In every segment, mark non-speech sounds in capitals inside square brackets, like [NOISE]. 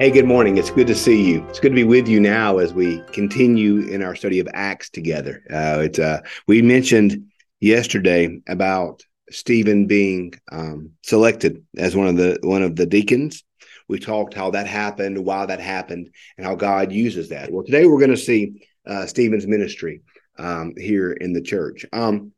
Hey, good morning. It's good to see you. It's good to be with you now as we continue in our study of Acts together. Uh, it's uh, we mentioned yesterday about Stephen being um, selected as one of the one of the deacons. We talked how that happened, why that happened, and how God uses that. Well, today we're going to see uh, Stephen's ministry um, here in the church. Um,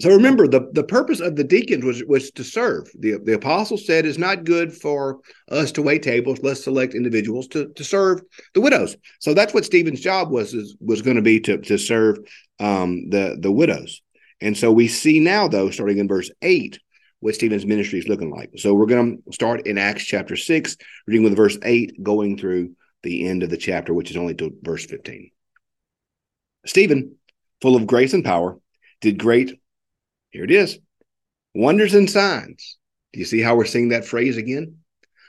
so remember, the, the purpose of the deacons was was to serve. The the apostle said it's not good for us to wait tables. Let's select individuals to, to serve the widows. So that's what Stephen's job was is, was going to be to to serve um, the the widows. And so we see now, though, starting in verse eight, what Stephen's ministry is looking like. So we're going to start in Acts chapter six, reading with verse eight, going through the end of the chapter, which is only to verse fifteen. Stephen, full of grace and power, did great here it is wonders and signs. Do you see how we're seeing that phrase again?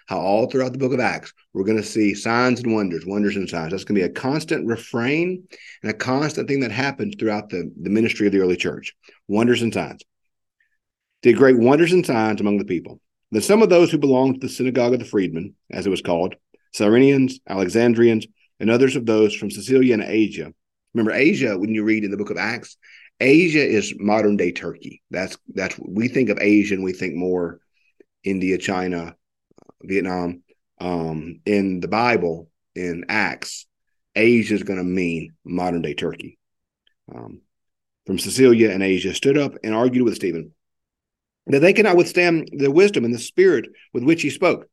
How all throughout the book of Acts, we're going to see signs and wonders, wonders and signs. That's going to be a constant refrain and a constant thing that happens throughout the, the ministry of the early church. Wonders and signs. Did great wonders and signs among the people. Then some of those who belonged to the synagogue of the freedmen, as it was called, Cyrenians, Alexandrians, and others of those from Cilicia and Asia. Remember, Asia, when you read in the book of Acts, Asia is modern day Turkey. That's that's we think of Asia and we think more India, China, Vietnam. Um, in the Bible, in Acts, Asia is going to mean modern day Turkey. Um, from Cilicia and Asia stood up and argued with Stephen that they cannot withstand the wisdom and the spirit with which he spoke.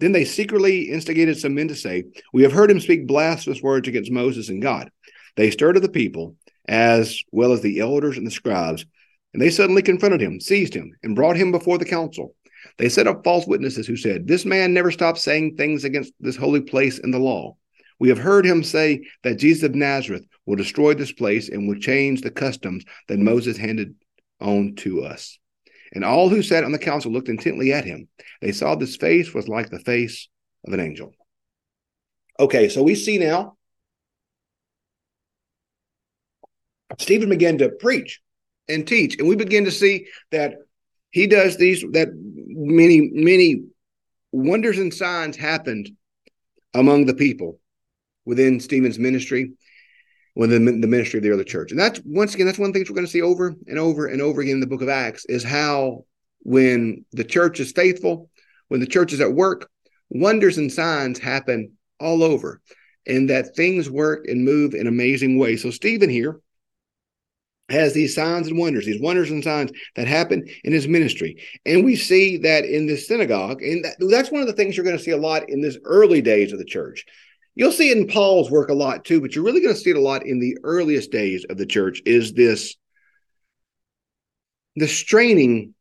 Then they secretly instigated some men to say, We have heard him speak blasphemous words against Moses and God. They stirred up the people as well as the elders and the scribes. And they suddenly confronted him, seized him, and brought him before the council. They set up false witnesses who said, This man never stopped saying things against this holy place and the law. We have heard him say that Jesus of Nazareth will destroy this place and will change the customs that Moses handed on to us. And all who sat on the council looked intently at him. They saw this face was like the face of an angel. Okay, so we see now Stephen began to preach and teach, and we begin to see that he does these that many many wonders and signs happened among the people within Stephen's ministry, within the ministry of the early church. And that's once again, that's one of the things we're going to see over and over and over again in the book of Acts is how when the church is faithful, when the church is at work, wonders and signs happen all over, and that things work and move in amazing ways. So Stephen here has these signs and wonders, these wonders and signs that happen in his ministry. And we see that in the synagogue, and that, that's one of the things you're going to see a lot in this early days of the church. You'll see it in Paul's work a lot too, but you're really going to see it a lot in the earliest days of the church is this the straining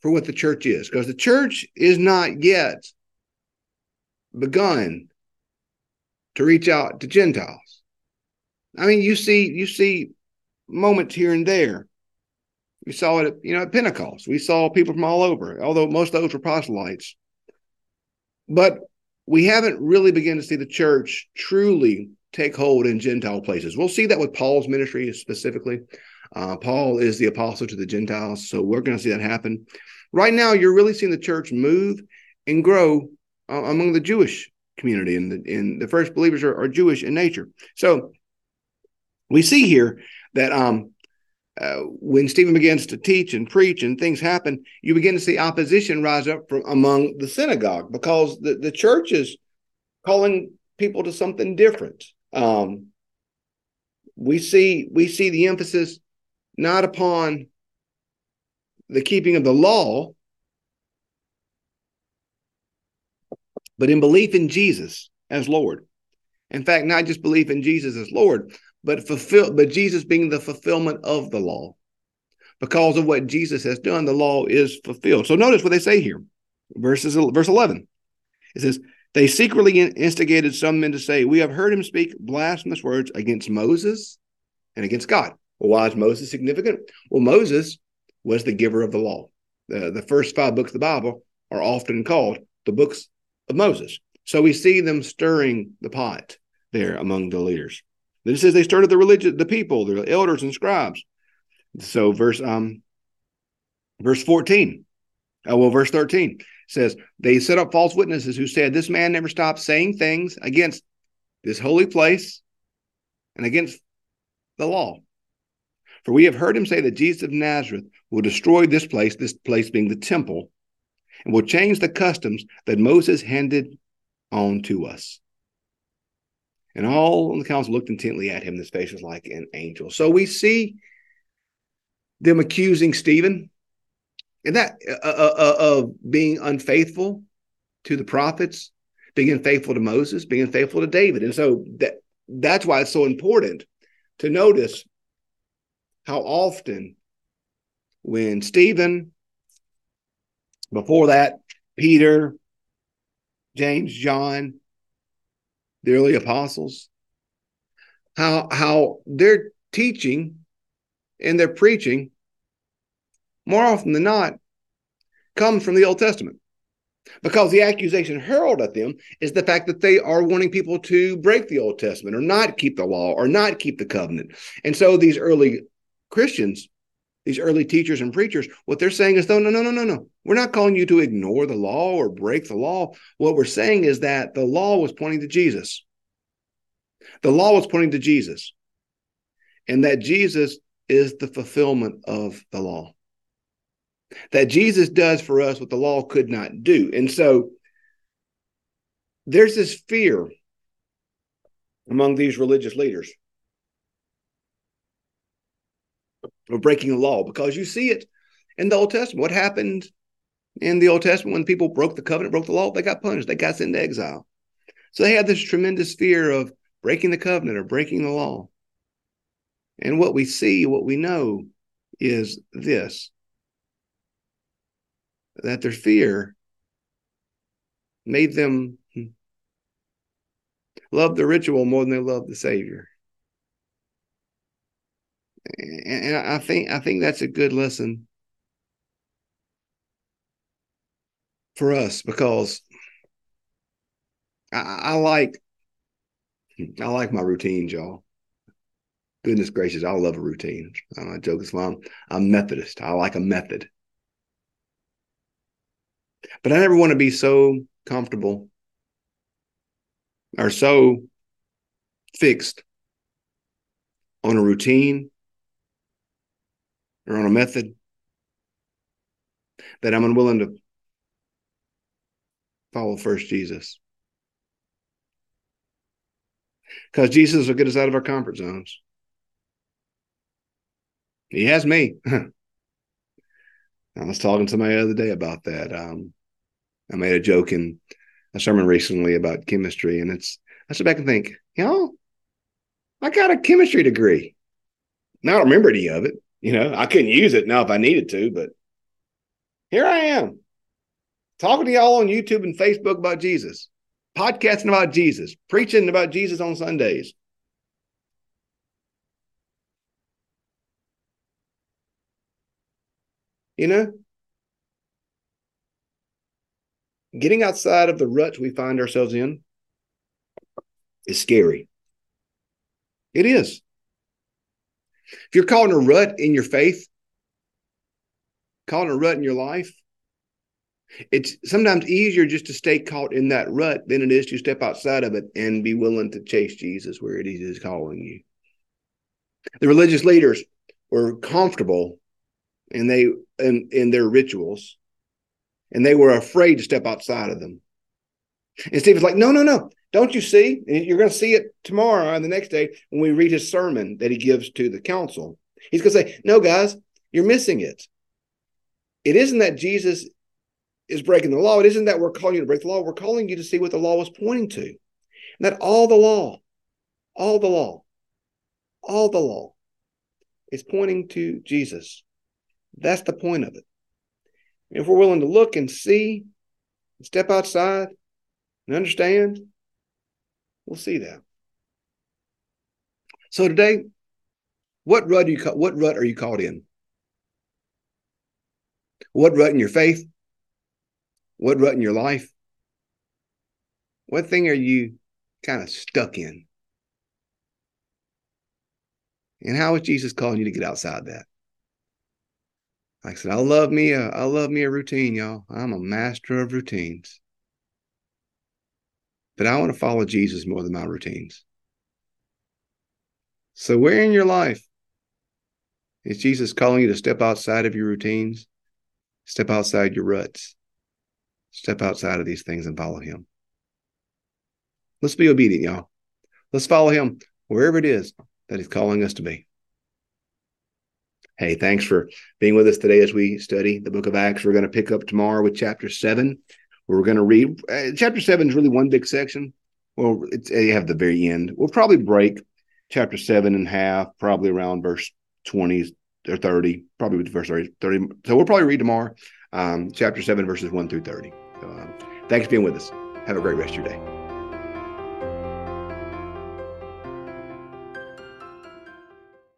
for what the church is, because the church is not yet begun to reach out to Gentiles. I mean, you see, you see moments here and there. We saw it, at, you know, at Pentecost. We saw people from all over, although most of those were proselytes. But we haven't really begun to see the church truly take hold in Gentile places. We'll see that with Paul's ministry specifically. Uh, Paul is the apostle to the Gentiles, so we're going to see that happen. Right now, you're really seeing the church move and grow uh, among the Jewish community, and the, and the first believers are, are Jewish in nature. So we see here that um, uh, when Stephen begins to teach and preach and things happen, you begin to see opposition rise up from among the synagogue because the, the church is calling people to something different. Um, we see we see the emphasis not upon the keeping of the law, but in belief in Jesus as Lord. In fact, not just belief in Jesus as Lord, but fulfill but Jesus being the fulfillment of the law. Because of what Jesus has done, the law is fulfilled. So notice what they say here. Verses verse 11. It says, They secretly instigated some men to say, We have heard him speak blasphemous words against Moses and against God. Well, why is Moses significant? Well, Moses was the giver of the law. The, the first five books of the Bible are often called the books of Moses. So we see them stirring the pot there among the leaders. It says they started the religion, the people, the elders and scribes. So verse um verse 14. Oh, well, verse 13 says they set up false witnesses who said this man never stopped saying things against this holy place and against the law. For we have heard him say that Jesus of Nazareth will destroy this place, this place being the temple, and will change the customs that Moses handed on to us. And all on the council looked intently at him. His face was like an angel. So we see them accusing Stephen and that uh, uh, uh, of being unfaithful to the prophets, being unfaithful to Moses, being unfaithful to David. And so that that's why it's so important to notice how often when Stephen, before that, Peter, James, John, the early apostles, how how their teaching and their preaching more often than not comes from the Old Testament. Because the accusation hurled at them is the fact that they are wanting people to break the Old Testament or not keep the law or not keep the covenant. And so these early Christians, these early teachers and preachers, what they're saying is, no, no, no, no, no, no. We're not calling you to ignore the law or break the law. What we're saying is that the law was pointing to Jesus. The law was pointing to Jesus. And that Jesus is the fulfillment of the law that Jesus does for us what the law could not do. And so there's this fear among these religious leaders of breaking the law because you see it in the Old Testament. What happened in the Old Testament when people broke the covenant, broke the law? They got punished, they got sent to exile. So they had this tremendous fear of breaking the covenant or breaking the law. And what we see, what we know is this that their fear made them love the ritual more than they loved the Savior. And I think I think that's a good lesson for us because I, I like I like my routines, y'all. Goodness gracious, I love a routine. I'm joke Islam. I'm Methodist. I like a method. But I never want to be so comfortable or so fixed on a routine or on a method that I'm unwilling to follow first Jesus. Because Jesus will get us out of our comfort zones. He has me. [LAUGHS] I was talking to somebody the other day about that. Um, I made a joke in a sermon recently about chemistry, and it's I sit back and think, you know, I got a chemistry degree. Now I don't remember any of it. You know, I couldn't use it now if I needed to, but here I am talking to y'all on YouTube and Facebook about Jesus, podcasting about Jesus, preaching about Jesus on Sundays. You know, getting outside of the rut we find ourselves in is scary. It is. If you're in a rut in your faith, in a rut in your life, it's sometimes easier just to stay caught in that rut than it is to step outside of it and be willing to chase Jesus where it is calling you. The religious leaders were comfortable and they in, in their rituals and they were afraid to step outside of them. And Stephen's like, no, no, no. Don't you see? And you're going to see it tomorrow and the next day when we read his sermon that he gives to the council. He's going to say, no, guys, you're missing it. It isn't that Jesus is breaking the law. It isn't that we're calling you to break the law. We're calling you to see what the law was pointing to. And that all the law, all the law, all the law is pointing to Jesus. That's the point of it. If we're willing to look and see, step outside and understand, we'll see that. So today, what rut are you what rut are you caught in? What rut in your faith? What rut in your life? What thing are you kind of stuck in? And how is Jesus calling you to get outside that? Like I said, I love me a I love me a routine, y'all. I'm a master of routines. But I want to follow Jesus more than my routines. So where in your life is Jesus calling you to step outside of your routines? Step outside your ruts. Step outside of these things and follow him. Let's be obedient, y'all. Let's follow him wherever it is that he's calling us to be. Hey, thanks for being with us today as we study the book of Acts. We're going to pick up tomorrow with chapter seven. We're going to read uh, chapter seven is really one big section. Well, it's you have the very end. We'll probably break chapter seven in half, probably around verse 20 or 30, probably with verse 30. 30. So we'll probably read tomorrow, um, chapter seven, verses one through 30. So, um, thanks for being with us. Have a great rest of your day.